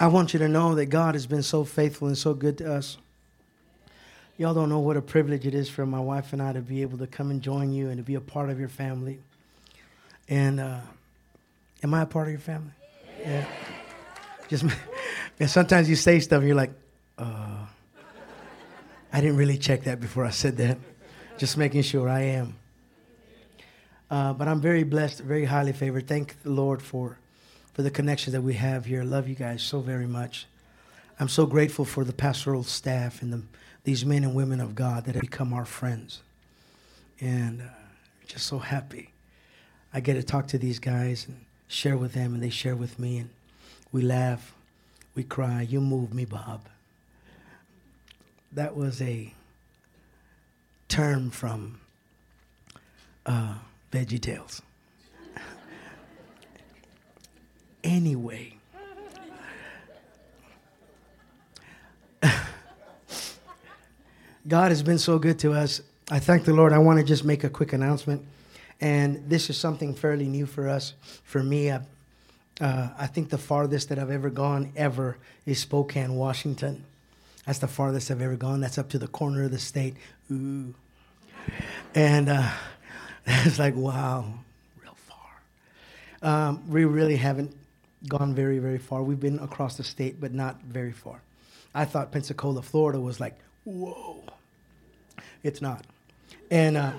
I want you to know that God has been so faithful and so good to us. Y'all don't know what a privilege it is for my wife and I to be able to come and join you and to be a part of your family. And uh, am I a part of your family? Yeah. Just and sometimes you say stuff and you're like, uh, I didn't really check that before I said that. Just making sure I am. Uh, but I'm very blessed, very highly favored. Thank the Lord for, for the connection that we have here. I love you guys so very much. I'm so grateful for the pastoral staff and the, these men and women of God that have become our friends. And uh, just so happy. I get to talk to these guys and share with them, and they share with me, and we laugh, we cry. You move me, Bob. That was a term from uh, Veggie Tales. Anyway. God has been so good to us. I thank the Lord. I want to just make a quick announcement. And this is something fairly new for us. For me, I, uh, I think the farthest that I've ever gone ever is Spokane, Washington. That's the farthest I've ever gone. That's up to the corner of the state. Ooh. And uh, it's like, wow, real far. Um, we really haven't gone very, very far. We've been across the state, but not very far. I thought Pensacola, Florida was like, whoa. It's not. And uh,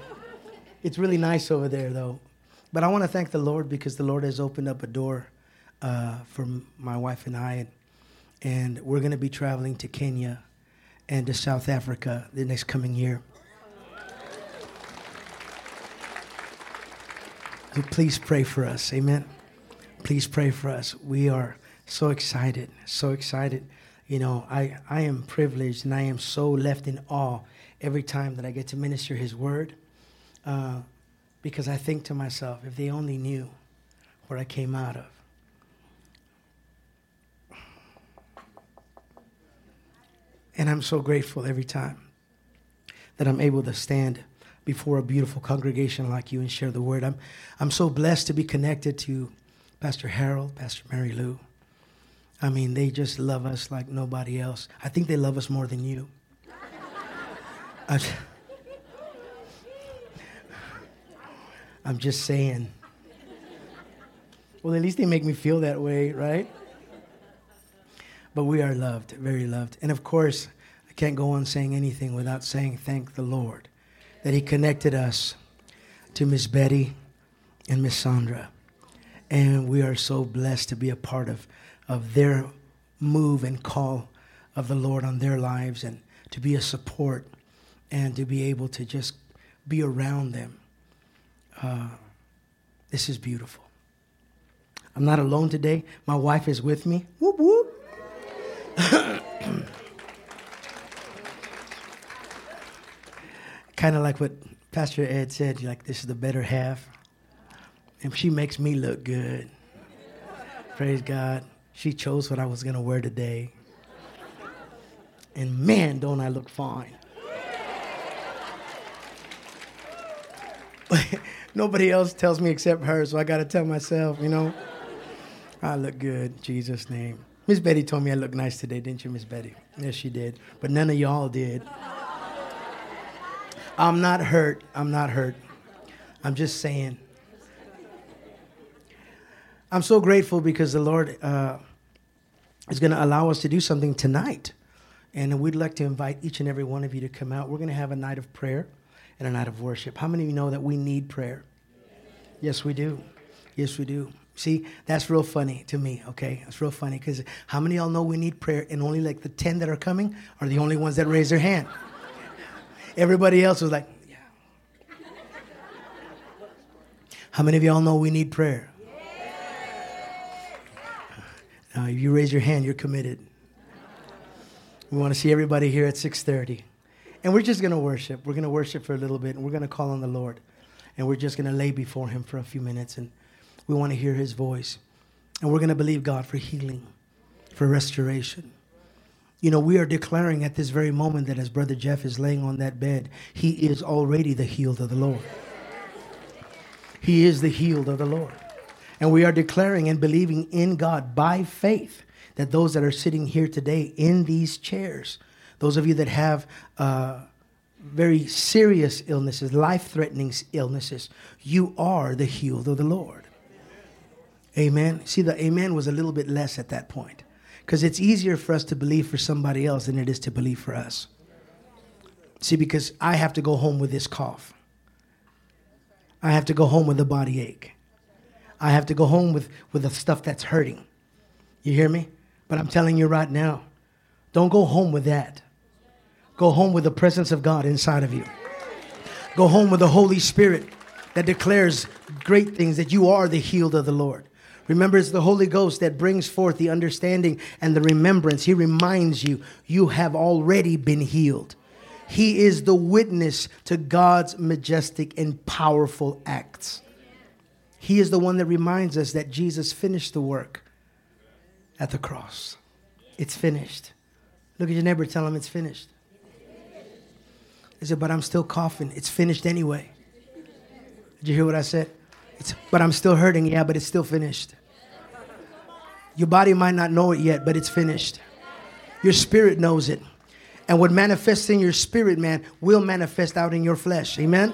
it's really nice over there, though. But I want to thank the Lord because the Lord has opened up a door uh, for my wife and I. And, and we're going to be traveling to Kenya and to South Africa the next coming year. So please pray for us. Amen. Please pray for us. We are so excited, so excited. You know, I, I am privileged and I am so left in awe every time that I get to minister His word uh, because I think to myself, if they only knew where I came out of. And I'm so grateful every time that I'm able to stand before a beautiful congregation like you and share the word. I'm, I'm so blessed to be connected to Pastor Harold, Pastor Mary Lou. I mean, they just love us like nobody else. I think they love us more than you. I'm just saying. Well, at least they make me feel that way, right? But we are loved, very loved. And of course, I can't go on saying anything without saying thank the Lord that He connected us to Miss Betty and Miss Sandra. And we are so blessed to be a part of, of their move and call of the Lord on their lives and to be a support and to be able to just be around them. Uh, this is beautiful. I'm not alone today. My wife is with me. Whoop, whoop. kind of like what Pastor Ed said, like this is the better half. And she makes me look good. Praise God. She chose what I was going to wear today. And man, don't I look fine. Nobody else tells me except her, so I got to tell myself, you know. I look good, Jesus' name. Miss Betty told me I look nice today, didn't you, Miss Betty? Yes, she did. But none of y'all did. I'm not hurt. I'm not hurt. I'm just saying. I'm so grateful because the Lord uh, is going to allow us to do something tonight. And we'd like to invite each and every one of you to come out. We're going to have a night of prayer and a night of worship. How many of you know that we need prayer? Yes, we do. Yes, we do. See, that's real funny to me, okay? That's real funny because how many of y'all know we need prayer and only like the 10 that are coming are the only ones that raise their hand? Everybody else was like, yeah. How many of y'all know we need prayer? Now, if you raise your hand, you're committed. We want to see everybody here at 6:30. And we're just going to worship. We're going to worship for a little bit and we're going to call on the Lord and we're just going to lay before Him for a few minutes, and we want to hear His voice. And we're going to believe God for healing, for restoration. You know, we are declaring at this very moment that as Brother Jeff is laying on that bed, he is already the healed of the Lord. He is the healed of the Lord. And we are declaring and believing in God by faith that those that are sitting here today in these chairs, those of you that have uh, very serious illnesses, life threatening illnesses, you are the healed of the Lord. Amen. See, the amen was a little bit less at that point because it's easier for us to believe for somebody else than it is to believe for us. See, because I have to go home with this cough, I have to go home with a body ache, I have to go home with, with the stuff that's hurting. You hear me? But I'm telling you right now, don't go home with that. Go home with the presence of God inside of you. Go home with the Holy Spirit that declares great things that you are the healed of the Lord. Remember, it's the Holy Ghost that brings forth the understanding and the remembrance. He reminds you, you have already been healed. He is the witness to God's majestic and powerful acts. He is the one that reminds us that Jesus finished the work at the cross. It's finished. Look at your neighbor, tell him it's finished. He said, but I'm still coughing. It's finished anyway. Did you hear what I said? It's, but I'm still hurting. Yeah, but it's still finished. Your body might not know it yet, but it's finished. Your spirit knows it. And what manifests in your spirit, man, will manifest out in your flesh. Amen?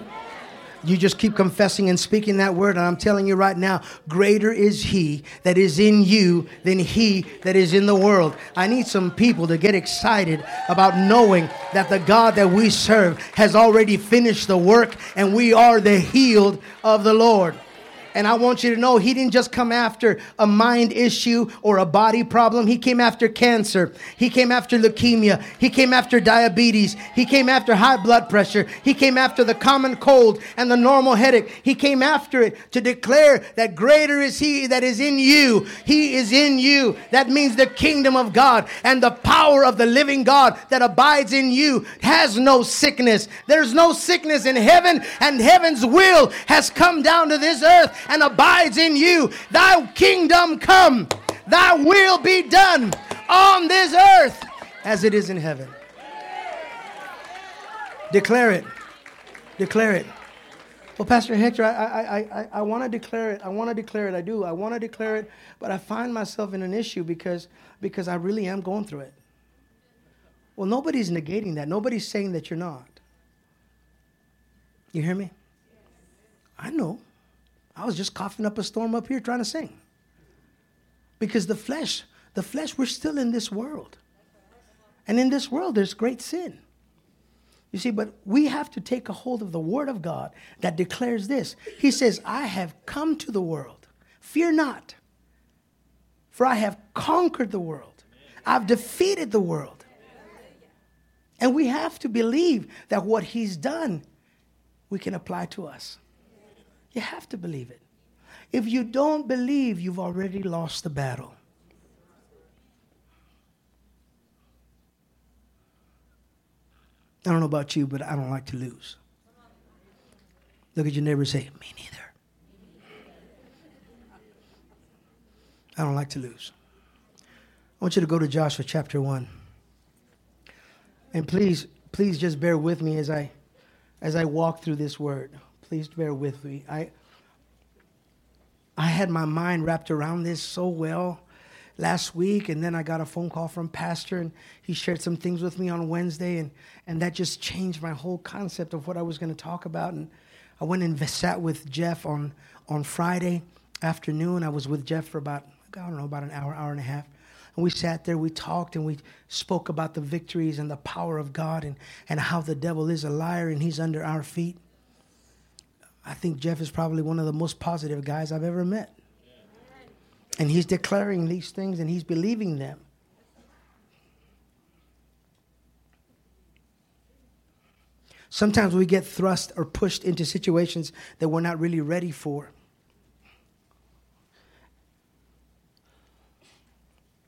You just keep confessing and speaking that word. And I'm telling you right now, greater is He that is in you than He that is in the world. I need some people to get excited about knowing that the God that we serve has already finished the work and we are the healed of the Lord. And I want you to know he didn't just come after a mind issue or a body problem. He came after cancer. He came after leukemia. He came after diabetes. He came after high blood pressure. He came after the common cold and the normal headache. He came after it to declare that greater is he that is in you. He is in you. That means the kingdom of God and the power of the living God that abides in you has no sickness. There's no sickness in heaven, and heaven's will has come down to this earth and abides in you. Thy kingdom come, thy will be done on this earth as it is in heaven. Declare it. Declare it. Well, Pastor Hector, I, I, I, I want to declare it. I want to declare it. I do. I want to declare it, but I find myself in an issue because, because I really am going through it. Well, nobody's negating that. Nobody's saying that you're not. You hear me? I know. I was just coughing up a storm up here trying to sing. Because the flesh, the flesh, we're still in this world. And in this world, there's great sin. You see, but we have to take a hold of the Word of God that declares this. He says, I have come to the world. Fear not, for I have conquered the world, I've defeated the world. And we have to believe that what He's done, we can apply to us. You have to believe it. If you don't believe, you've already lost the battle. I don't know about you, but I don't like to lose. Look at your neighbor and say, Me neither. I don't like to lose. I want you to go to Joshua chapter 1. And please, please just bear with me as I as I walk through this word. Please bear with me. I, I had my mind wrapped around this so well last week, and then I got a phone call from Pastor, and he shared some things with me on Wednesday, and, and that just changed my whole concept of what I was going to talk about. And I went and sat with Jeff on, on Friday afternoon. I was with Jeff for about, I don't know, about an hour, hour and a half. And we sat there, we talked, and we spoke about the victories and the power of God and, and how the devil is a liar and he's under our feet. I think Jeff is probably one of the most positive guys I've ever met. And he's declaring these things and he's believing them. Sometimes we get thrust or pushed into situations that we're not really ready for.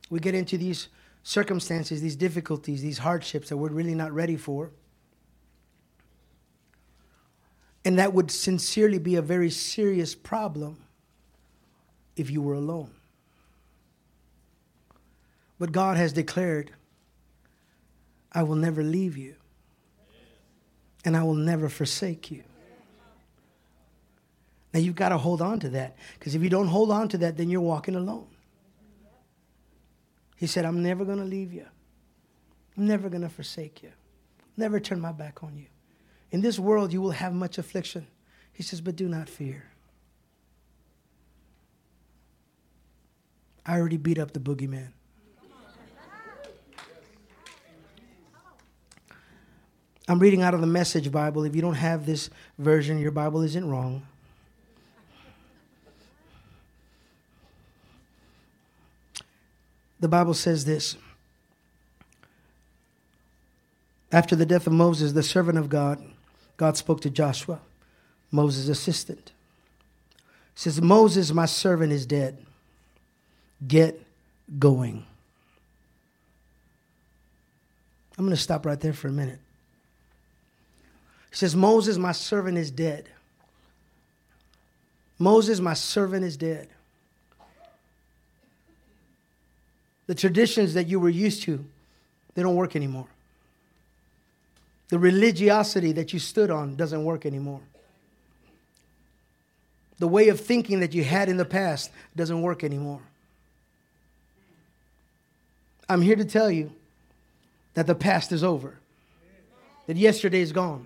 We get into these circumstances, these difficulties, these hardships that we're really not ready for. And that would sincerely be a very serious problem if you were alone. But God has declared, I will never leave you, and I will never forsake you. Now you've got to hold on to that. Because if you don't hold on to that, then you're walking alone. He said, I'm never going to leave you. I'm never going to forsake you. Never turn my back on you. In this world, you will have much affliction. He says, but do not fear. I already beat up the boogeyman. I'm reading out of the Message Bible. If you don't have this version, your Bible isn't wrong. The Bible says this After the death of Moses, the servant of God, God spoke to Joshua, Moses' assistant. He says, Moses, my servant, is dead. Get going. I'm going to stop right there for a minute. He says, Moses, my servant, is dead. Moses, my servant, is dead. The traditions that you were used to, they don't work anymore. The religiosity that you stood on doesn't work anymore. The way of thinking that you had in the past doesn't work anymore. I'm here to tell you that the past is over, that yesterday is gone,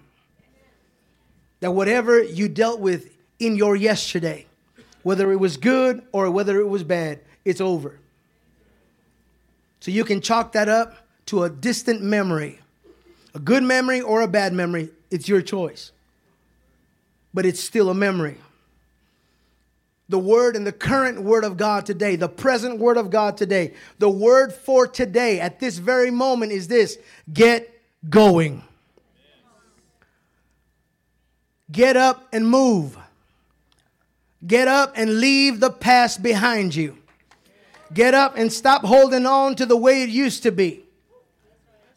that whatever you dealt with in your yesterday, whether it was good or whether it was bad, it's over. So you can chalk that up to a distant memory. A good memory or a bad memory, it's your choice. But it's still a memory. The word and the current word of God today, the present word of God today, the word for today at this very moment is this get going. Get up and move. Get up and leave the past behind you. Get up and stop holding on to the way it used to be.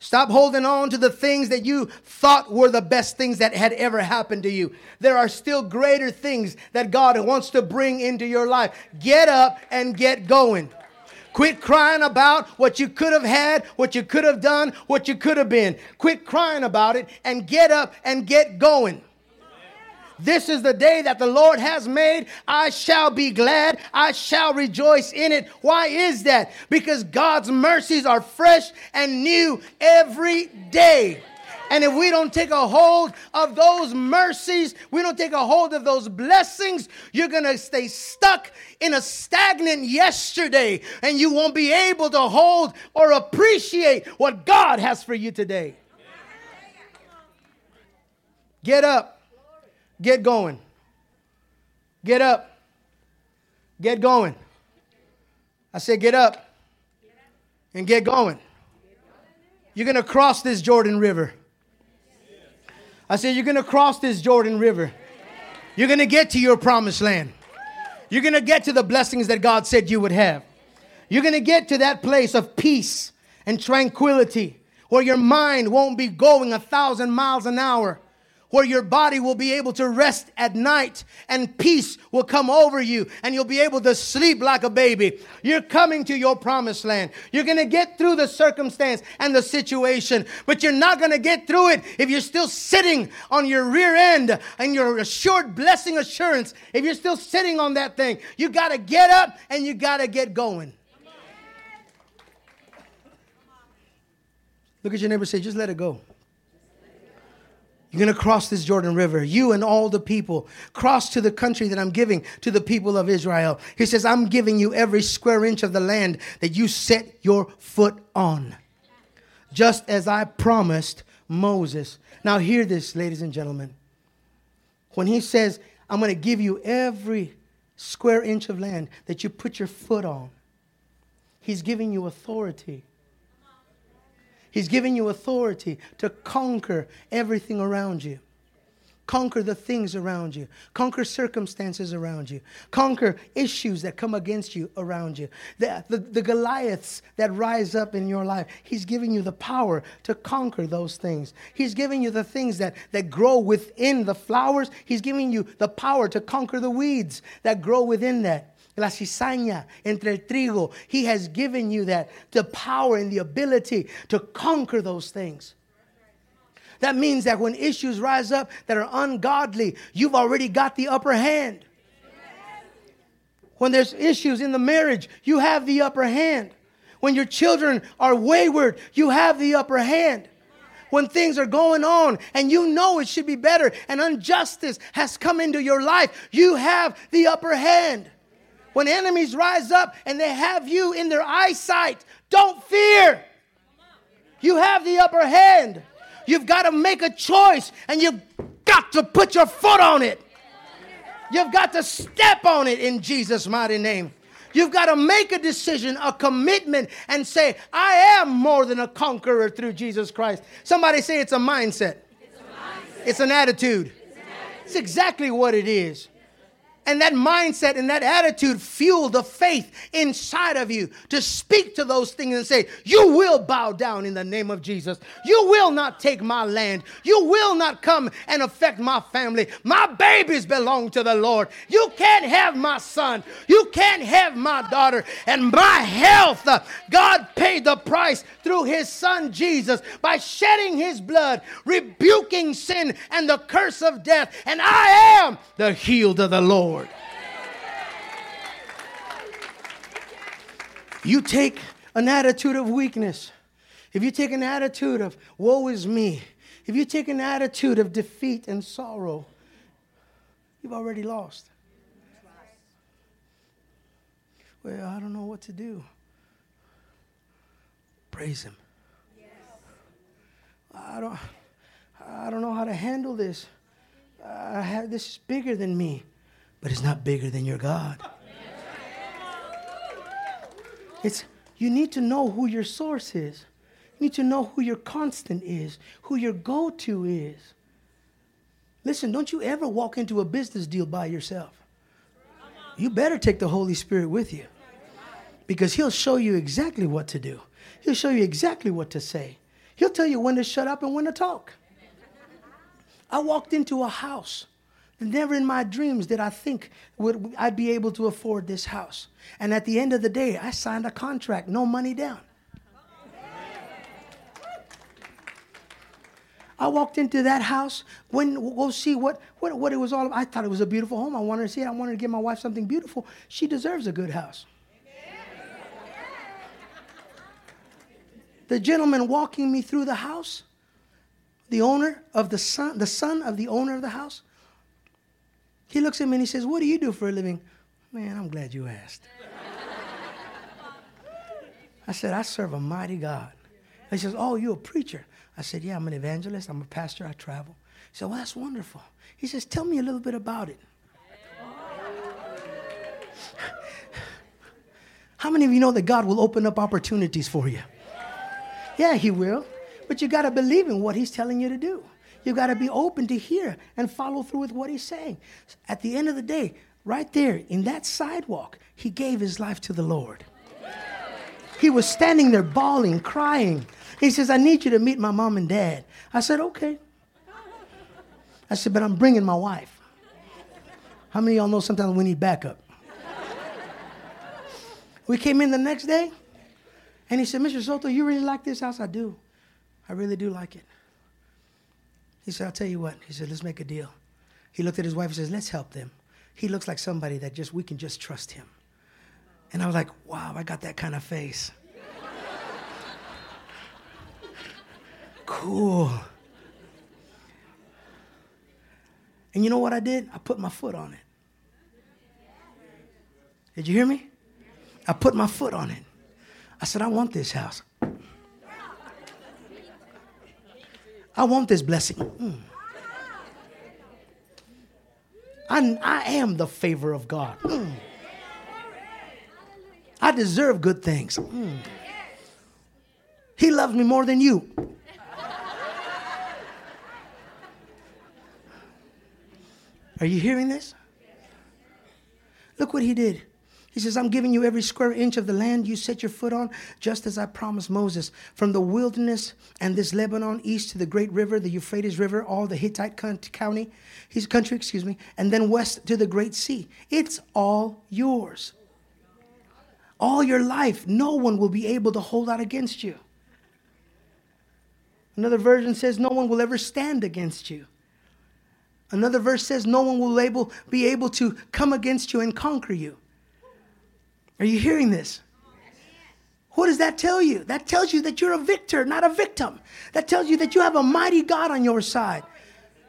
Stop holding on to the things that you thought were the best things that had ever happened to you. There are still greater things that God wants to bring into your life. Get up and get going. Quit crying about what you could have had, what you could have done, what you could have been. Quit crying about it and get up and get going. This is the day that the Lord has made. I shall be glad. I shall rejoice in it. Why is that? Because God's mercies are fresh and new every day. And if we don't take a hold of those mercies, we don't take a hold of those blessings, you're going to stay stuck in a stagnant yesterday and you won't be able to hold or appreciate what God has for you today. Get up. Get going. Get up. Get going. I said, get up and get going. You're going to cross this Jordan River. I said, you're going to cross this Jordan River. You're going to get to your promised land. You're going to get to the blessings that God said you would have. You're going to get to that place of peace and tranquility where your mind won't be going a thousand miles an hour where your body will be able to rest at night and peace will come over you and you'll be able to sleep like a baby. You're coming to your promised land. You're going to get through the circumstance and the situation, but you're not going to get through it if you're still sitting on your rear end and your assured blessing assurance. If you're still sitting on that thing, you got to get up and you got to get going. Look at your neighbor say, just let it go. You're going to cross this Jordan River, you and all the people. Cross to the country that I'm giving to the people of Israel. He says, I'm giving you every square inch of the land that you set your foot on, just as I promised Moses. Now, hear this, ladies and gentlemen. When he says, I'm going to give you every square inch of land that you put your foot on, he's giving you authority. He's giving you authority to conquer everything around you. Conquer the things around you. Conquer circumstances around you. Conquer issues that come against you around you. The, the, the, Goliaths that rise up in your life, He's giving you the power to conquer those things. He's giving you the things that, that grow within the flowers. He's giving you the power to conquer the weeds that grow within that la cizaña entre el trigo. He has given you that, the power and the ability to conquer those things. That means that when issues rise up that are ungodly, you've already got the upper hand. When there's issues in the marriage, you have the upper hand. When your children are wayward, you have the upper hand. When things are going on and you know it should be better and injustice has come into your life, you have the upper hand. When enemies rise up and they have you in their eyesight, don't fear. You have the upper hand. You've got to make a choice and you've got to put your foot on it. You've got to step on it in Jesus' mighty name. You've got to make a decision, a commitment, and say, I am more than a conqueror through Jesus Christ. Somebody say it's a mindset, it's, a mindset. it's, an, attitude. it's an attitude. It's exactly what it is. And that mindset and that attitude fuel the faith inside of you to speak to those things and say, You will bow down in the name of Jesus. You will not take my land. You will not come and affect my family. My babies belong to the Lord. You can't have my son. You can't have my daughter. And my health, uh, God paid the price through his son Jesus by shedding his blood, rebuking sin and the curse of death. And I am the healed of the Lord. Lord. You take an attitude of weakness, if you take an attitude of woe is me, if you take an attitude of defeat and sorrow, you've already lost. Well, I don't know what to do. Praise Him. I don't, I don't know how to handle this. I have, this is bigger than me but it's not bigger than your God. It's you need to know who your source is. You need to know who your constant is, who your go-to is. Listen, don't you ever walk into a business deal by yourself. You better take the Holy Spirit with you. Because he'll show you exactly what to do. He'll show you exactly what to say. He'll tell you when to shut up and when to talk. I walked into a house Never in my dreams did I think would, I'd be able to afford this house. And at the end of the day, I signed a contract, no money down. I walked into that house, when go see what, what, what it was all about. I thought it was a beautiful home. I wanted to see it. I wanted to give my wife something beautiful. She deserves a good house. The gentleman walking me through the house, the owner of the son, the son of the owner of the house, he looks at me and he says, What do you do for a living? Man, I'm glad you asked. I said, I serve a mighty God. He says, Oh, you're a preacher. I said, Yeah, I'm an evangelist. I'm a pastor. I travel. He said, Well, that's wonderful. He says, Tell me a little bit about it. How many of you know that God will open up opportunities for you? Yeah, He will. But you got to believe in what He's telling you to do. You've got to be open to hear and follow through with what he's saying. At the end of the day, right there in that sidewalk, he gave his life to the Lord. He was standing there bawling, crying. He says, I need you to meet my mom and dad. I said, okay. I said, but I'm bringing my wife. How many of y'all know sometimes we need backup? we came in the next day, and he said, Mr. Soto, you really like this house? I do. I really do like it. He said, I'll tell you what. He said, let's make a deal. He looked at his wife and says, let's help them. He looks like somebody that just we can just trust him. And I was like, wow, I got that kind of face. cool. And you know what I did? I put my foot on it. Did you hear me? I put my foot on it. I said, I want this house. I want this blessing. Mm. I, I am the favor of God. Mm. I deserve good things. Mm. He loves me more than you. Are you hearing this? Look what he did. He says, I'm giving you every square inch of the land you set your foot on, just as I promised Moses. From the wilderness and this Lebanon east to the great river, the Euphrates River, all the Hittite county, his country, excuse me, and then west to the great sea. It's all yours. All your life, no one will be able to hold out against you. Another version says, No one will ever stand against you. Another verse says, No one will able, be able to come against you and conquer you. Are you hearing this? What does that tell you? That tells you that you're a victor, not a victim. That tells you that you have a mighty God on your side.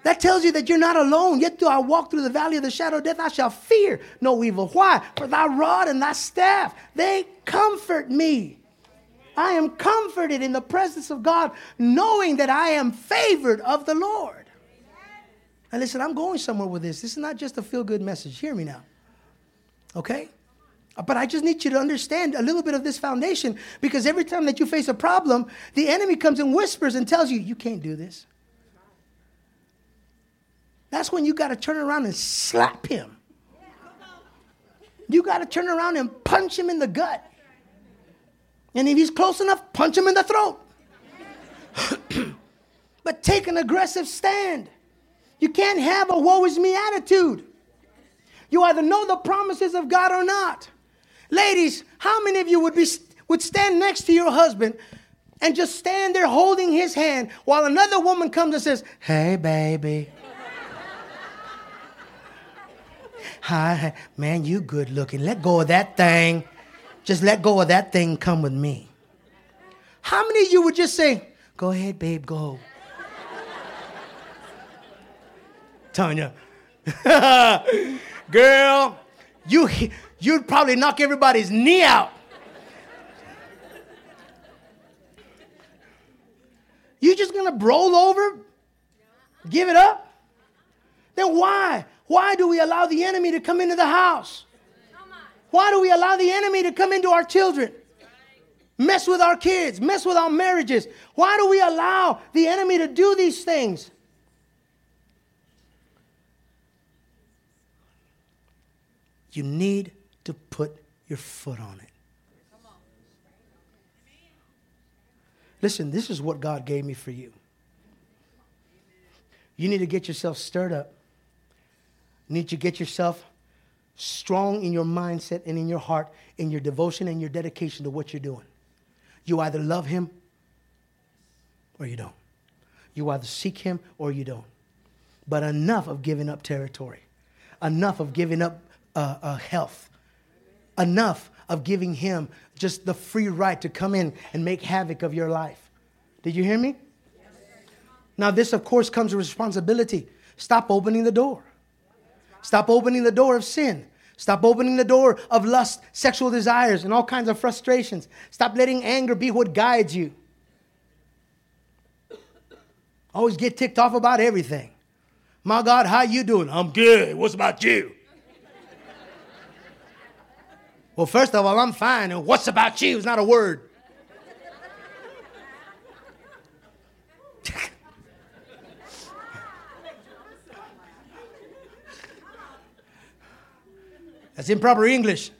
That tells you that you're not alone. Yet though I walk through the valley of the shadow of death, I shall fear no evil. Why? For thy rod and thy staff, they comfort me. I am comforted in the presence of God, knowing that I am favored of the Lord. And listen, I'm going somewhere with this. This is not just a feel good message. Hear me now. Okay? But I just need you to understand a little bit of this foundation because every time that you face a problem, the enemy comes and whispers and tells you, you can't do this. That's when you got to turn around and slap him. You got to turn around and punch him in the gut. And if he's close enough, punch him in the throat. but take an aggressive stand. You can't have a woe is me attitude. You either know the promises of God or not. Ladies, how many of you would be would stand next to your husband and just stand there holding his hand while another woman comes and says, "Hey baby." Hi, man, you good looking. Let go of that thing. Just let go of that thing. Come with me. How many of you would just say, Go ahead, babe, go? Tanya, girl, you, you'd probably knock everybody's knee out. You just gonna roll over? Give it up? Then why? Why do we allow the enemy to come into the house? Why do we allow the enemy to come into our children? Mess with our kids, mess with our marriages. Why do we allow the enemy to do these things? You need your foot on it. Listen, this is what God gave me for you. You need to get yourself stirred up. You need to get yourself strong in your mindset and in your heart, in your devotion and your dedication to what you're doing. You either love Him or you don't. You either seek Him or you don't. But enough of giving up territory, enough of giving up uh, uh, health, enough of giving Him just the free right to come in and make havoc of your life. Did you hear me? Now, this, of course, comes with responsibility. Stop opening the door. Stop opening the door of sin. Stop opening the door of lust, sexual desires, and all kinds of frustrations. Stop letting anger be what guides you. Always get ticked off about everything. My God, how you doing? I'm good. What's about you? Well, first of all, I'm fine. And what's about you is not a word. That's improper English.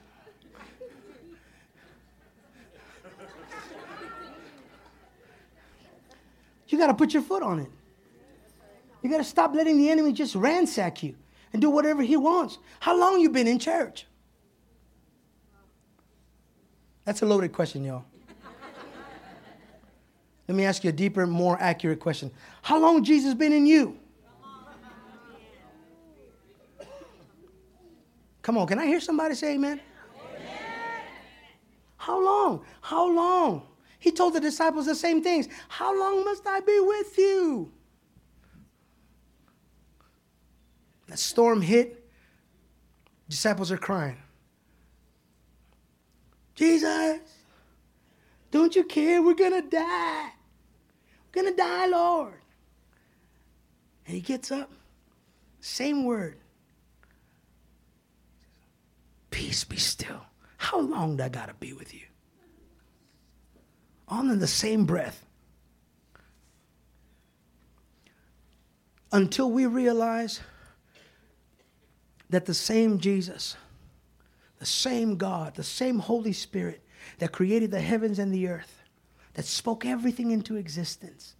You got to put your foot on it. You got to stop letting the enemy just ransack you and do whatever he wants. How long you been in church? That's a loaded question, y'all. Let me ask you a deeper, more accurate question. How long Jesus been in you? Come on, can I hear somebody say amen? amen? How long? How long? He told the disciples the same things. How long must I be with you? That storm hit. Disciples are crying. Jesus, don't you care? We're going to die. We're going to die, Lord. And he gets up. Same word. Peace be still. How long do I got to be with you? All in the same breath. Until we realize that the same Jesus, the same God, the same Holy Spirit that created the heavens and the earth, that spoke everything into existence,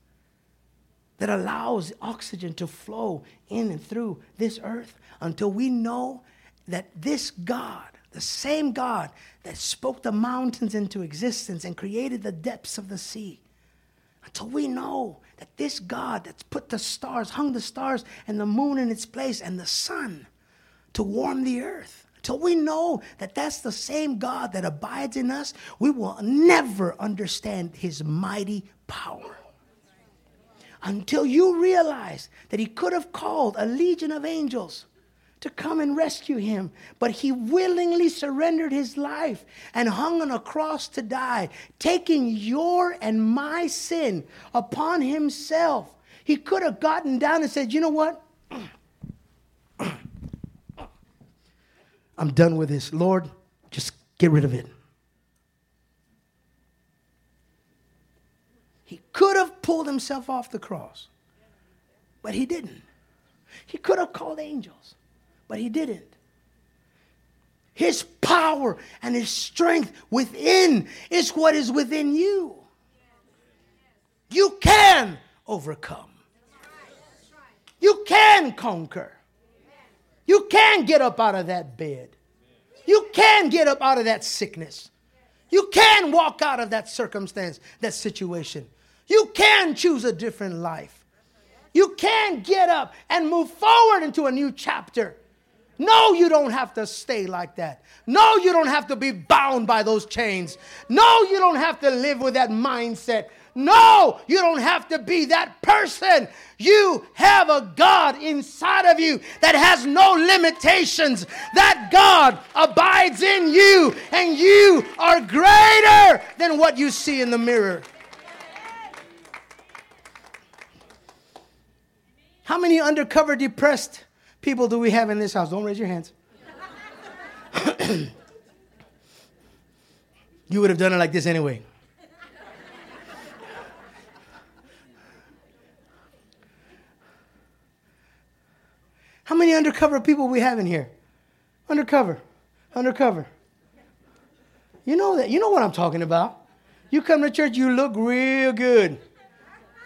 that allows oxygen to flow in and through this earth, until we know that this God, the same God that spoke the mountains into existence and created the depths of the sea, until we know that this God that's put the stars, hung the stars and the moon in its place and the sun to warm the earth, till we know that that's the same God that abides in us, we will never understand his mighty power. Until you realize that he could have called a legion of angels to come and rescue him, but he willingly surrendered his life and hung on a cross to die, taking your and my sin upon himself. He could have gotten down and said, You know what? I'm done with this. Lord, just get rid of it. He could have pulled himself off the cross, but he didn't. He could have called angels, but he didn't. His power and his strength within is what is within you. You can overcome. You can conquer. You can get up out of that bed. You can get up out of that sickness. You can walk out of that circumstance, that situation. You can choose a different life. You can get up and move forward into a new chapter. No, you don't have to stay like that. No, you don't have to be bound by those chains. No, you don't have to live with that mindset. No, you don't have to be that person. You have a God inside of you that has no limitations. That God abides in you, and you are greater than what you see in the mirror. How many undercover depressed people do we have in this house? Don't raise your hands. you would have done it like this anyway. How many undercover people we have in here? Undercover, undercover. You know that. You know what I'm talking about. You come to church, you look real good.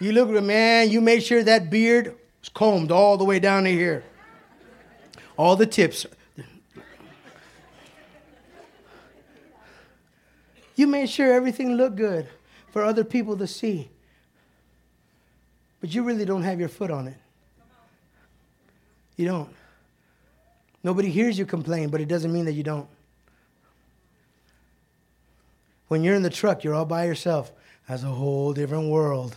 You look, man, you made sure that beard was combed all the way down to here. All the tips. You made sure everything looked good for other people to see. But you really don't have your foot on it. You don't. Nobody hears you complain, but it doesn't mean that you don't. When you're in the truck, you're all by yourself. That's a whole different world.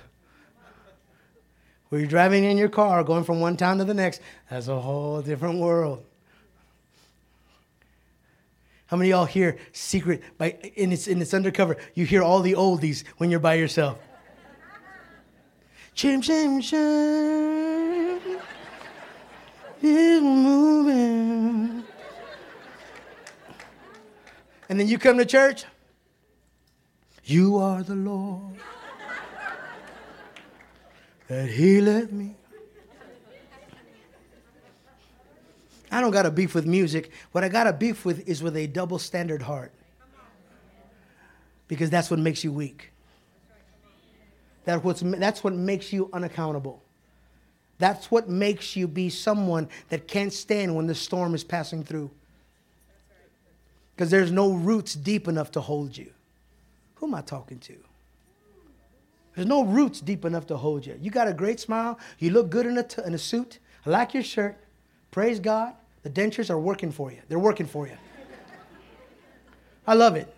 When you're driving in your car, going from one town to the next, that's a whole different world. How many of y'all hear secret by in its in its undercover? You hear all the oldies when you're by yourself. Chim chim chim moving. And then you come to church. You are the Lord that He let me. I don't got a beef with music. What I got a beef with is with a double standard heart. Because that's what makes you weak. What's, that's what makes you unaccountable. That's what makes you be someone that can't stand when the storm is passing through. Because there's no roots deep enough to hold you. Who am I talking to? There's no roots deep enough to hold you. You got a great smile. You look good in a, t- in a suit. I like your shirt. Praise God. The dentures are working for you. They're working for you. I love it.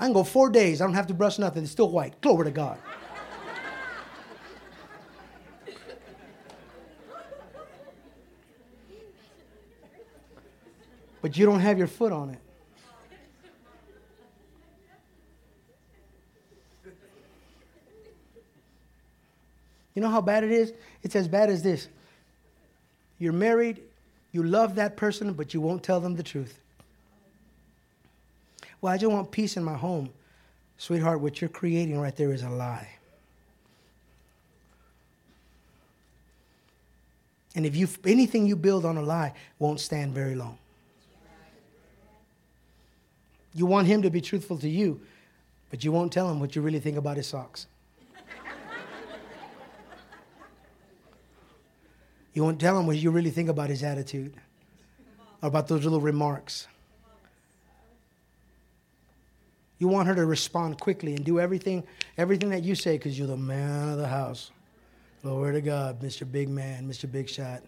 I can go four days. I don't have to brush nothing. It's still white. Glory to God. But you don't have your foot on it. You know how bad it is? It's as bad as this. You're married, you love that person, but you won't tell them the truth. Well, I just want peace in my home. Sweetheart, what you're creating right there is a lie. And if you anything you build on a lie won't stand very long. You want him to be truthful to you, but you won't tell him what you really think about his socks. you won't tell him what you really think about his attitude, or about those little remarks. You want her to respond quickly and do everything, everything that you say because you're the man of the house. Glory to God, Mr. Big Man, Mr. Big Shot.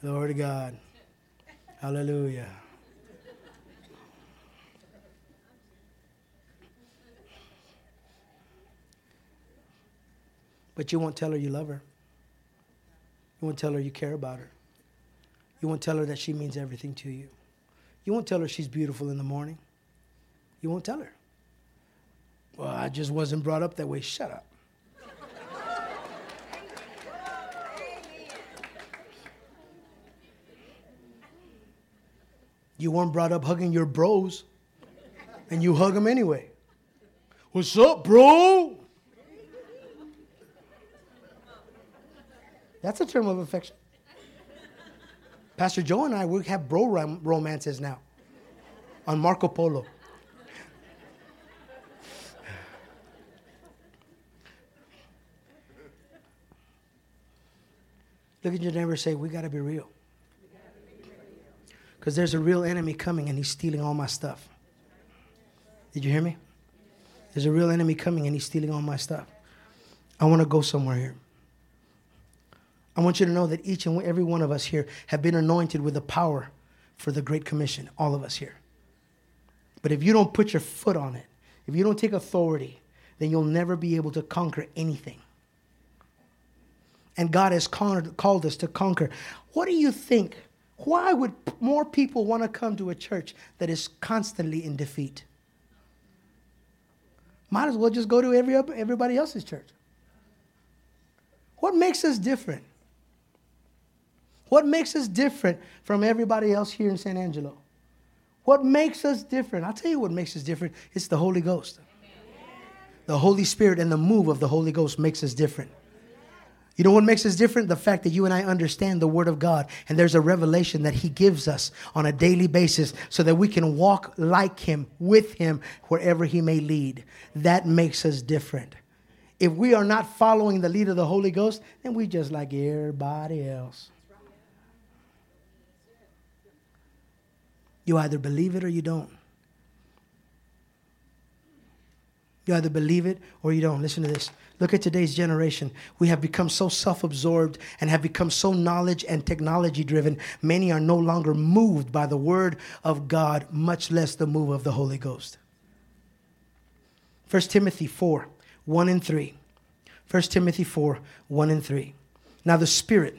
Glory to God. Hallelujah. But you won't tell her you love her. You won't tell her you care about her. You won't tell her that she means everything to you. You won't tell her she's beautiful in the morning. You won't tell her. Well, I just wasn't brought up that way. Shut up. You weren't brought up hugging your bros, and you hug them anyway. What's up, bro? That's a term of affection. Pastor Joe and I, we have bro rom- romances now on Marco Polo. Look at your neighbor say, We got to be real. Because there's a real enemy coming and he's stealing all my stuff. Did you hear me? There's a real enemy coming and he's stealing all my stuff. I want to go somewhere here. I want you to know that each and every one of us here have been anointed with the power for the Great Commission, all of us here. But if you don't put your foot on it, if you don't take authority, then you'll never be able to conquer anything. And God has called us to conquer. What do you think? Why would more people want to come to a church that is constantly in defeat? Might as well just go to every, everybody else's church. What makes us different? What makes us different from everybody else here in San Angelo? What makes us different? I'll tell you what makes us different. It's the Holy Ghost. The Holy Spirit and the move of the Holy Ghost makes us different. You know what makes us different? The fact that you and I understand the Word of God and there's a revelation that He gives us on a daily basis so that we can walk like Him, with Him, wherever He may lead. That makes us different. If we are not following the lead of the Holy Ghost, then we just like everybody else. You either believe it or you don't. You either believe it or you don't. Listen to this. Look at today's generation. We have become so self absorbed and have become so knowledge and technology driven. Many are no longer moved by the word of God, much less the move of the Holy Ghost. 1 Timothy 4 1 and 3. 1 Timothy 4 1 and 3. Now the Spirit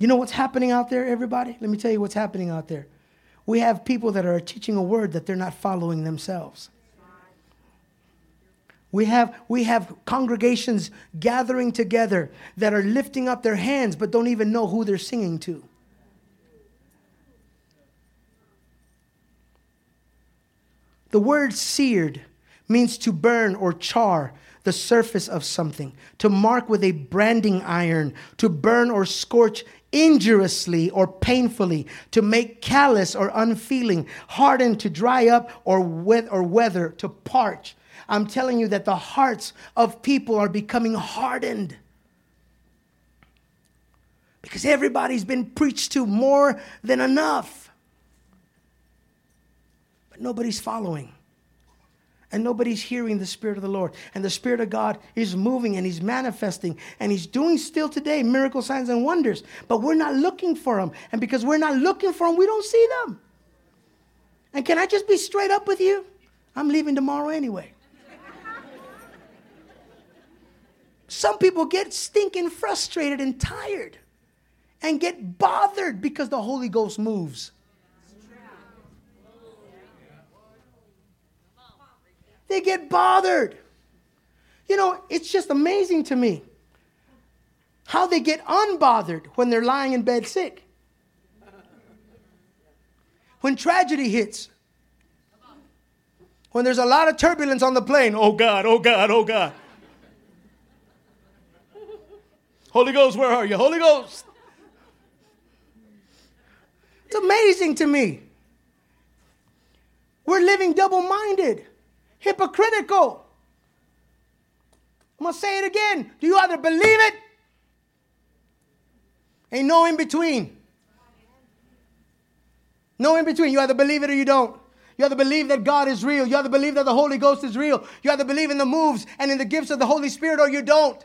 You know what's happening out there, everybody? Let me tell you what's happening out there. We have people that are teaching a word that they're not following themselves. We have, we have congregations gathering together that are lifting up their hands but don't even know who they're singing to. The word seared means to burn or char the surface of something, to mark with a branding iron, to burn or scorch injuriously or painfully, to make callous or unfeeling, harden to dry up or, wet, or weather, to parch. I'm telling you that the hearts of people are becoming hardened. Because everybody's been preached to more than enough. But nobody's following and nobody's hearing the Spirit of the Lord. And the Spirit of God is moving and He's manifesting and He's doing still today miracle signs and wonders. But we're not looking for them. And because we're not looking for them, we don't see them. And can I just be straight up with you? I'm leaving tomorrow anyway. Some people get stinking frustrated and tired and get bothered because the Holy Ghost moves. They get bothered. You know, it's just amazing to me how they get unbothered when they're lying in bed sick. When tragedy hits, when there's a lot of turbulence on the plane, oh God, oh God, oh God. Holy Ghost, where are you? Holy Ghost. It's amazing to me. We're living double minded, hypocritical. I'm going to say it again. Do you either believe it? Ain't no in between. No in between. You either believe it or you don't. You either believe that God is real. You either believe that the Holy Ghost is real. You either believe in the moves and in the gifts of the Holy Spirit or you don't.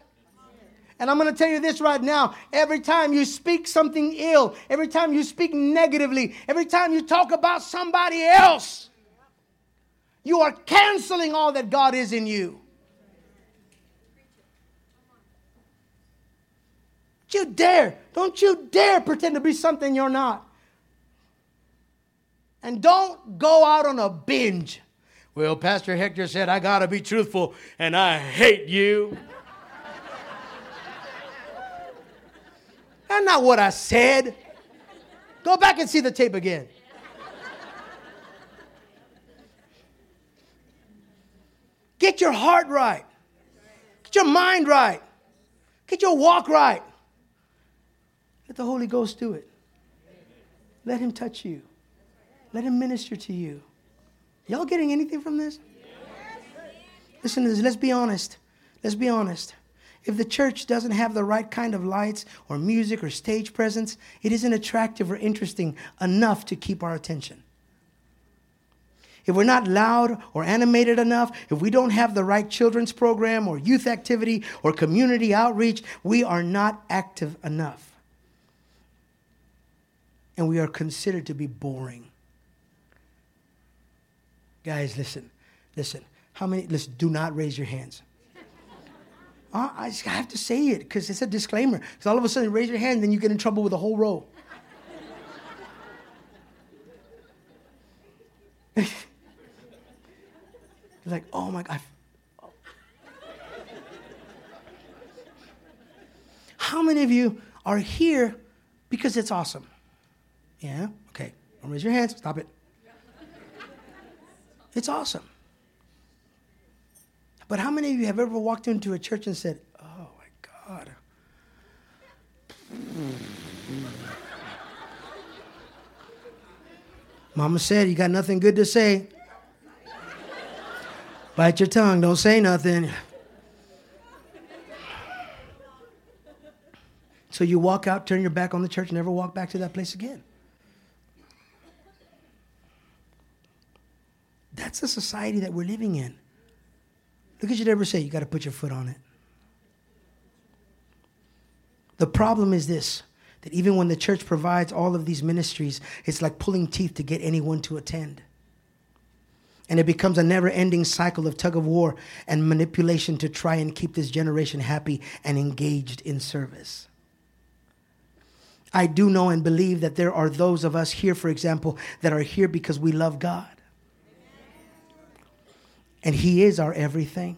And I'm going to tell you this right now. Every time you speak something ill, every time you speak negatively, every time you talk about somebody else, you are canceling all that God is in you. Don't you dare, don't you dare pretend to be something you're not. And don't go out on a binge. Well, Pastor Hector said, I got to be truthful, and I hate you. That's not what I said. Go back and see the tape again. Get your heart right. Get your mind right. Get your walk right. Let the Holy Ghost do it. Let Him touch you. Let Him minister to you. Y'all getting anything from this? Listen to this. Let's be honest. Let's be honest. If the church doesn't have the right kind of lights or music or stage presence, it isn't attractive or interesting enough to keep our attention. If we're not loud or animated enough, if we don't have the right children's program or youth activity or community outreach, we are not active enough. And we are considered to be boring. Guys, listen, listen. How many, listen, do not raise your hands. Uh, I, have to say it because it's a disclaimer. Because all of a sudden, raise your hand, then you get in trouble with the whole row. like, oh my God. How many of you are here because it's awesome? Yeah? Okay. Don't raise your hands. Stop it. It's awesome. But how many of you have ever walked into a church and said, oh my God? Mama said, You got nothing good to say. Bite your tongue, don't say nothing. So you walk out, turn your back on the church, never walk back to that place again. That's the society that we're living in. Look at your neighbor say, you got to put your foot on it. The problem is this that even when the church provides all of these ministries, it's like pulling teeth to get anyone to attend. And it becomes a never ending cycle of tug of war and manipulation to try and keep this generation happy and engaged in service. I do know and believe that there are those of us here, for example, that are here because we love God. And He is our everything.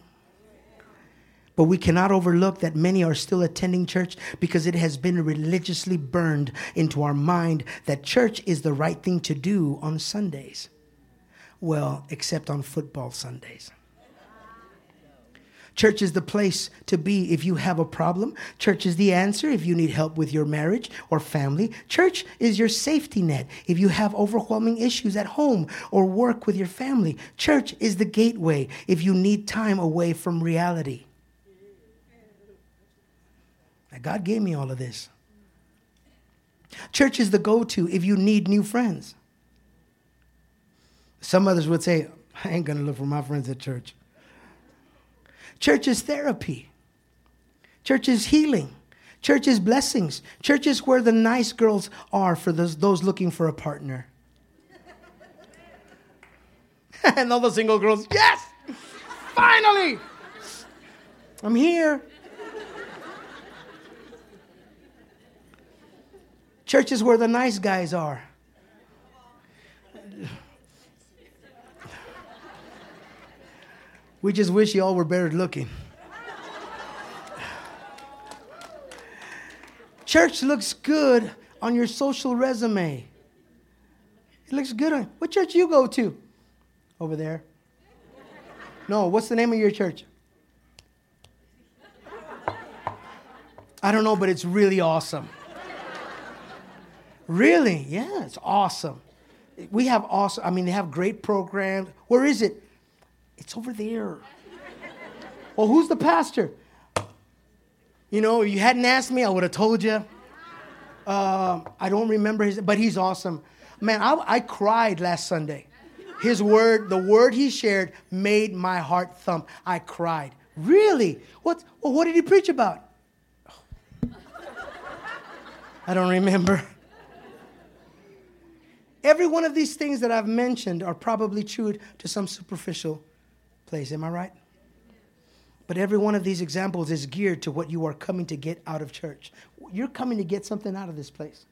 But we cannot overlook that many are still attending church because it has been religiously burned into our mind that church is the right thing to do on Sundays. Well, except on football Sundays. Church is the place to be if you have a problem. Church is the answer if you need help with your marriage or family. Church is your safety net if you have overwhelming issues at home or work with your family. Church is the gateway if you need time away from reality. Now, God gave me all of this. Church is the go to if you need new friends. Some others would say, I ain't going to look for my friends at church. Church is therapy. Church is healing. Church is blessings. Church is where the nice girls are for those, those looking for a partner. and all the single girls, yes! Finally! I'm here. Church is where the nice guys are. We just wish y'all were better looking. Church looks good on your social resume. It looks good on what church you go to? Over there. No, what's the name of your church? I don't know, but it's really awesome. Really? Yeah, it's awesome. We have awesome, I mean, they have great programs. Where is it? It's over there. well, who's the pastor? You know, if you hadn't asked me, I would have told you. Uh, I don't remember his, but he's awesome. Man, I, I cried last Sunday. His word, the word he shared, made my heart thump. I cried. Really? What, well, what did he preach about? I don't remember. Every one of these things that I've mentioned are probably true to some superficial place. Am I right? But every one of these examples is geared to what you are coming to get out of church. You're coming to get something out of this place.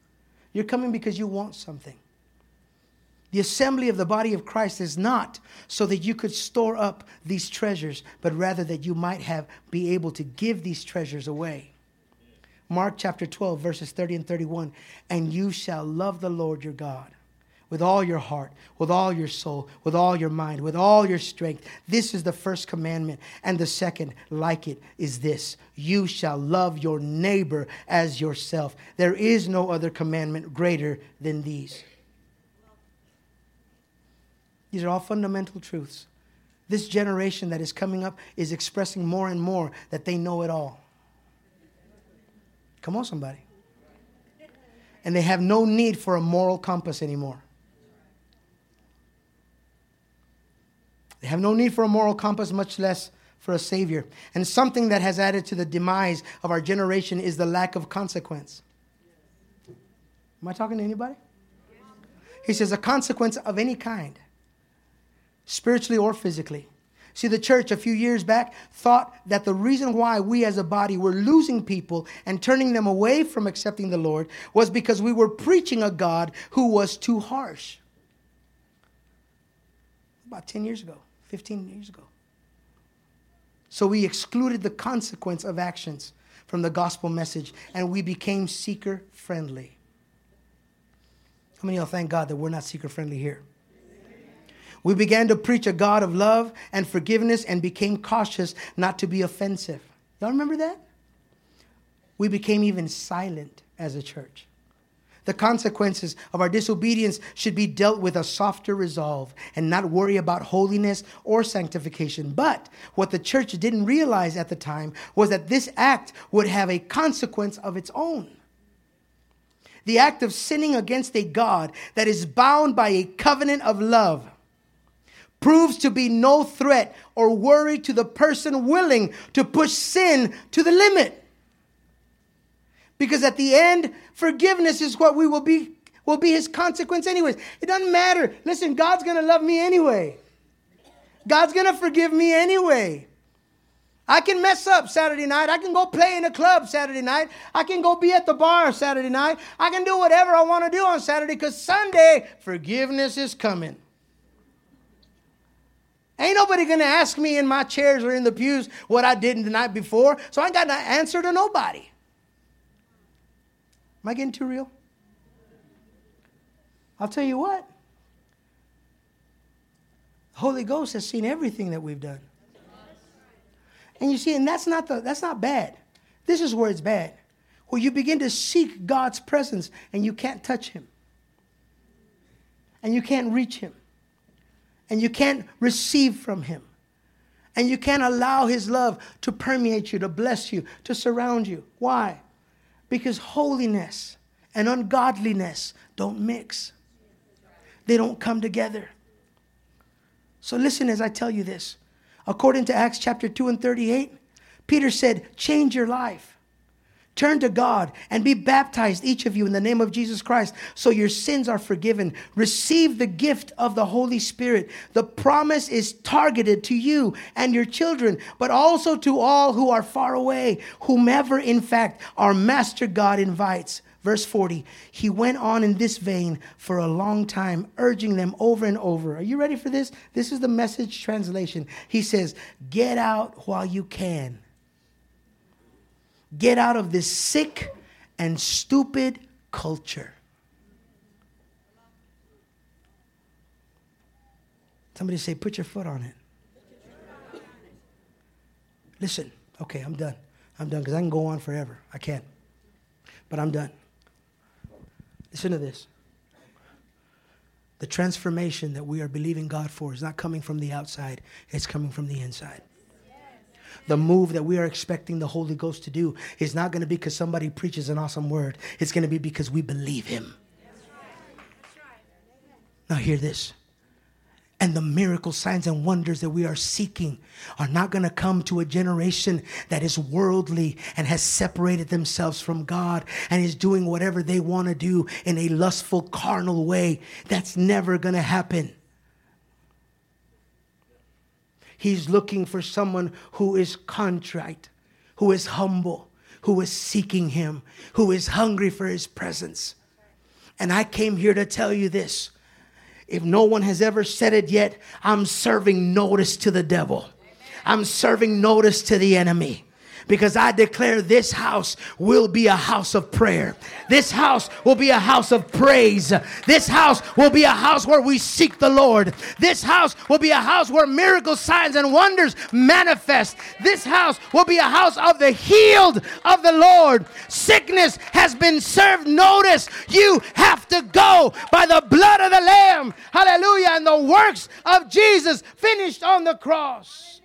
You're coming because you want something. The assembly of the body of Christ is not so that you could store up these treasures, but rather that you might have be able to give these treasures away. Mark chapter 12, verses 30 and 31. And you shall love the Lord your God with all your heart, with all your soul, with all your mind, with all your strength. This is the first commandment. And the second, like it, is this you shall love your neighbor as yourself. There is no other commandment greater than these. These are all fundamental truths. This generation that is coming up is expressing more and more that they know it all. Come on, somebody. And they have no need for a moral compass anymore. They have no need for a moral compass, much less for a savior. And something that has added to the demise of our generation is the lack of consequence. Am I talking to anybody? He says, a consequence of any kind, spiritually or physically. See, the church a few years back thought that the reason why we as a body were losing people and turning them away from accepting the Lord was because we were preaching a God who was too harsh. About 10 years ago. 15 years ago. So we excluded the consequence of actions from the gospel message and we became seeker friendly. How many of y'all thank God that we're not seeker friendly here? We began to preach a God of love and forgiveness and became cautious not to be offensive. Y'all remember that? We became even silent as a church. The consequences of our disobedience should be dealt with a softer resolve and not worry about holiness or sanctification. But what the church didn't realize at the time was that this act would have a consequence of its own. The act of sinning against a God that is bound by a covenant of love proves to be no threat or worry to the person willing to push sin to the limit. Because at the end, forgiveness is what we will be will be his consequence anyways. It doesn't matter. Listen, God's going to love me anyway. God's going to forgive me anyway. I can mess up Saturday night. I can go play in a club Saturday night. I can go be at the bar Saturday night. I can do whatever I want to do on Saturday because Sunday, forgiveness is coming. Ain't nobody going to ask me in my chairs or in the pews what I did the night before, so I ain't got no answer to nobody. Am I getting too real? I'll tell you what. The Holy Ghost has seen everything that we've done. And you see, and that's not the that's not bad. This is where it's bad. Where you begin to seek God's presence and you can't touch him. And you can't reach him. And you can't receive from him. And you can't allow his love to permeate you, to bless you, to surround you. Why? Because holiness and ungodliness don't mix, they don't come together. So listen as I tell you this. According to Acts chapter 2 and 38, Peter said, Change your life. Turn to God and be baptized, each of you, in the name of Jesus Christ, so your sins are forgiven. Receive the gift of the Holy Spirit. The promise is targeted to you and your children, but also to all who are far away, whomever, in fact, our Master God invites. Verse 40, he went on in this vein for a long time, urging them over and over. Are you ready for this? This is the message translation. He says, Get out while you can. Get out of this sick and stupid culture. Somebody say, put your foot on it. Listen, okay, I'm done. I'm done because I can go on forever. I can't. But I'm done. Listen to this. The transformation that we are believing God for is not coming from the outside, it's coming from the inside. The move that we are expecting the Holy Ghost to do is not going to be because somebody preaches an awesome word. It's going to be because we believe Him. Now, hear this and the miracle signs and wonders that we are seeking are not going to come to a generation that is worldly and has separated themselves from God and is doing whatever they want to do in a lustful, carnal way. That's never going to happen. He's looking for someone who is contrite, who is humble, who is seeking Him, who is hungry for His presence. And I came here to tell you this if no one has ever said it yet, I'm serving notice to the devil. I'm serving notice to the enemy because I declare this house will be a house of prayer. This house will be a house of praise. This house will be a house where we seek the Lord. This house will be a house where miracles, signs, and wonders manifest. This house will be a house of the healed of the Lord. Sickness has been served notice. You have to go by the blood of the Lamb. Hallelujah. And the works of Jesus finished on the cross.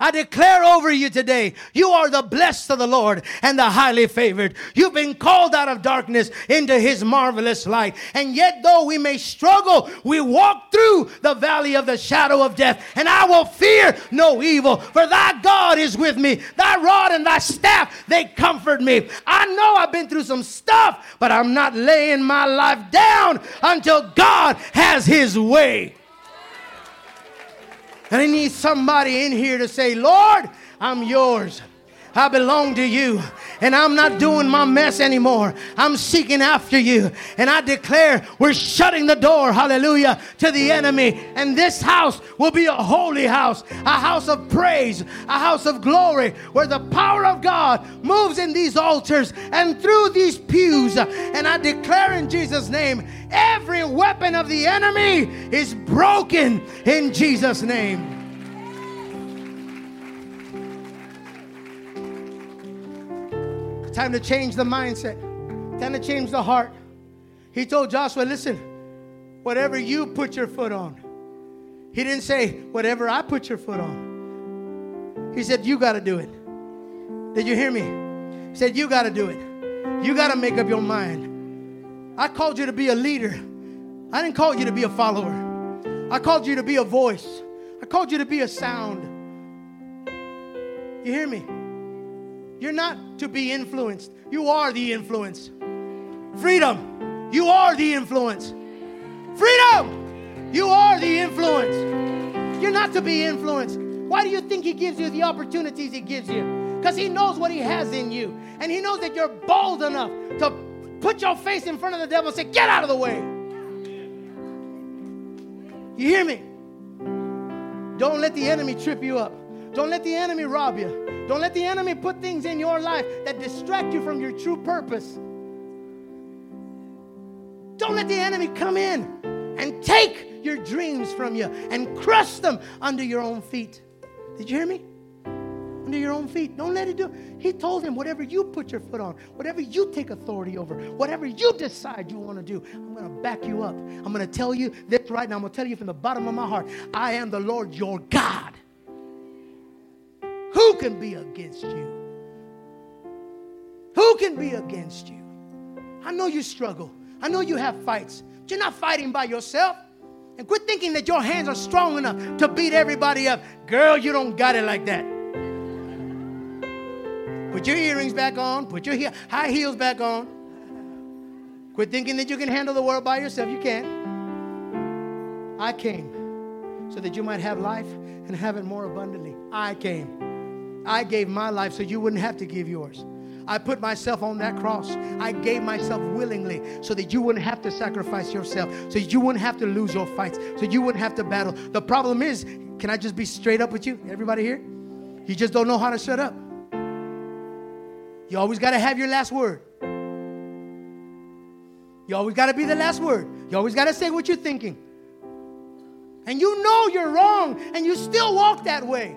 I declare over you today, you are the blessed of the Lord and the highly favored. You've been called out of darkness into his marvelous light. And yet, though we may struggle, we walk through the valley of the shadow of death. And I will fear no evil, for thy God is with me. Thy rod and thy staff, they comfort me. I know I've been through some stuff, but I'm not laying my life down until God has his way. And I need somebody in here to say, Lord, I'm yours. I belong to you. And I'm not doing my mess anymore. I'm seeking after you. And I declare we're shutting the door, hallelujah, to the enemy. And this house will be a holy house, a house of praise, a house of glory, where the power of God moves in these altars and through these pews. And I declare in Jesus' name, every weapon of the enemy is broken in Jesus' name. Time to change the mindset. Time to change the heart. He told Joshua, listen, whatever you put your foot on. He didn't say, whatever I put your foot on. He said, you got to do it. Did you hear me? He said, you got to do it. You got to make up your mind. I called you to be a leader. I didn't call you to be a follower. I called you to be a voice. I called you to be a sound. You hear me? You're not to be influenced. You are the influence. Freedom. You are the influence. Freedom. You are the influence. You're not to be influenced. Why do you think He gives you the opportunities He gives you? Because He knows what He has in you. And He knows that you're bold enough to put your face in front of the devil and say, Get out of the way. You hear me? Don't let the enemy trip you up. Don't let the enemy rob you. Don't let the enemy put things in your life that distract you from your true purpose. Don't let the enemy come in and take your dreams from you and crush them under your own feet. Did you hear me? Under your own feet. Don't let it do. He told him, whatever you put your foot on, whatever you take authority over, whatever you decide you want to do, I'm going to back you up. I'm going to tell you this right now. I'm going to tell you from the bottom of my heart I am the Lord your God. Who can be against you? Who can be against you? I know you struggle. I know you have fights. But you're not fighting by yourself. And quit thinking that your hands are strong enough to beat everybody up. Girl, you don't got it like that. Put your earrings back on. Put your high heels back on. Quit thinking that you can handle the world by yourself. You can't. I came so that you might have life and have it more abundantly. I came. I gave my life so you wouldn't have to give yours. I put myself on that cross. I gave myself willingly so that you wouldn't have to sacrifice yourself, so you wouldn't have to lose your fights, so you wouldn't have to battle. The problem is, can I just be straight up with you? Everybody here? You just don't know how to shut up. You always got to have your last word. You always got to be the last word. You always got to say what you're thinking. And you know you're wrong, and you still walk that way.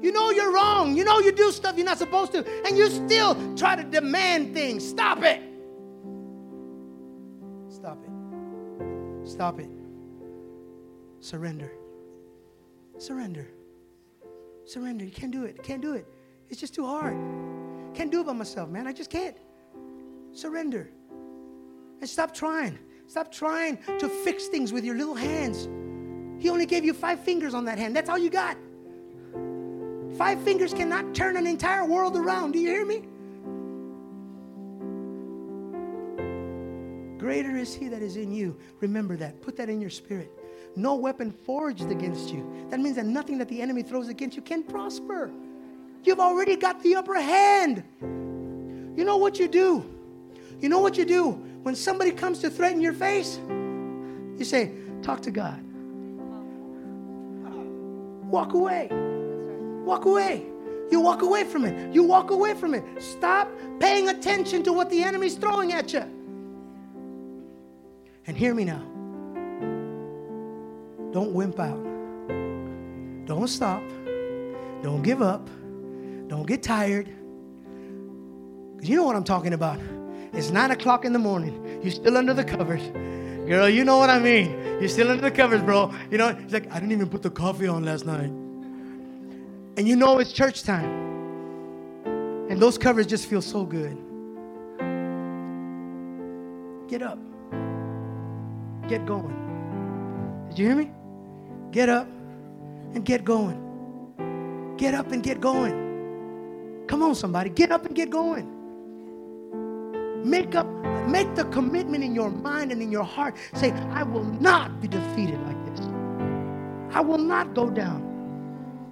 You know you're wrong. You know you do stuff you're not supposed to, and you still try to demand things. Stop it. Stop it. Stop it. Surrender. Surrender. Surrender. You can't do it. Can't do it. It's just too hard. Can't do it by myself, man. I just can't. Surrender. And stop trying. Stop trying to fix things with your little hands. He only gave you five fingers on that hand. That's all you got. Five fingers cannot turn an entire world around. Do you hear me? Greater is he that is in you. Remember that. Put that in your spirit. No weapon forged against you. That means that nothing that the enemy throws against you can prosper. You've already got the upper hand. You know what you do? You know what you do when somebody comes to threaten your face? You say, Talk to God. Walk away. Walk away. You walk away from it. You walk away from it. Stop paying attention to what the enemy's throwing at you. And hear me now. Don't wimp out. Don't stop. Don't give up. Don't get tired. Because you know what I'm talking about. It's nine o'clock in the morning. You're still under the covers. Girl, you know what I mean. You're still under the covers, bro. You know, he's like, I didn't even put the coffee on last night. And you know it's church time. And those covers just feel so good. Get up. Get going. Did you hear me? Get up and get going. Get up and get going. Come on, somebody. Get up and get going. Make up, make the commitment in your mind and in your heart. Say, I will not be defeated like this. I will not go down.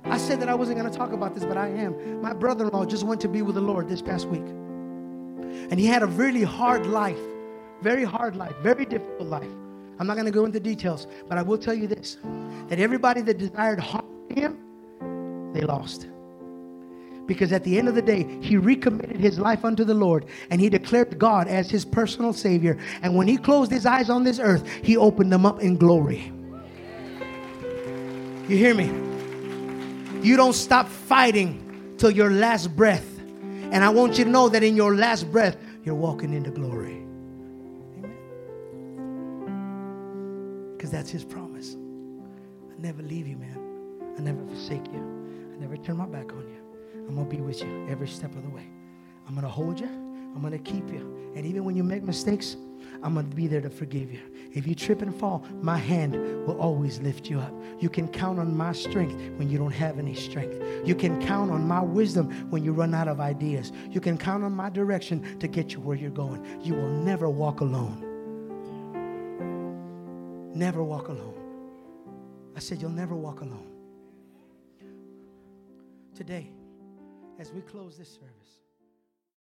I said that I wasn't going to talk about this, but I am. My brother in law just went to be with the Lord this past week. And he had a really hard life, very hard life, very difficult life. I'm not going to go into details, but I will tell you this that everybody that desired harm to him, they lost. Because at the end of the day, he recommitted his life unto the Lord and he declared God as his personal Savior. And when he closed his eyes on this earth, he opened them up in glory. You hear me? You don't stop fighting till your last breath. And I want you to know that in your last breath, you're walking into glory. Because that's his promise. I never leave you, man. I never forsake you. I never turn my back on you. I'm going to be with you every step of the way. I'm going to hold you. I'm going to keep you. And even when you make mistakes, I'm going to be there to forgive you. If you trip and fall, my hand will always lift you up. You can count on my strength when you don't have any strength. You can count on my wisdom when you run out of ideas. You can count on my direction to get you where you're going. You will never walk alone. Never walk alone. I said, You'll never walk alone. Today, as we close this service,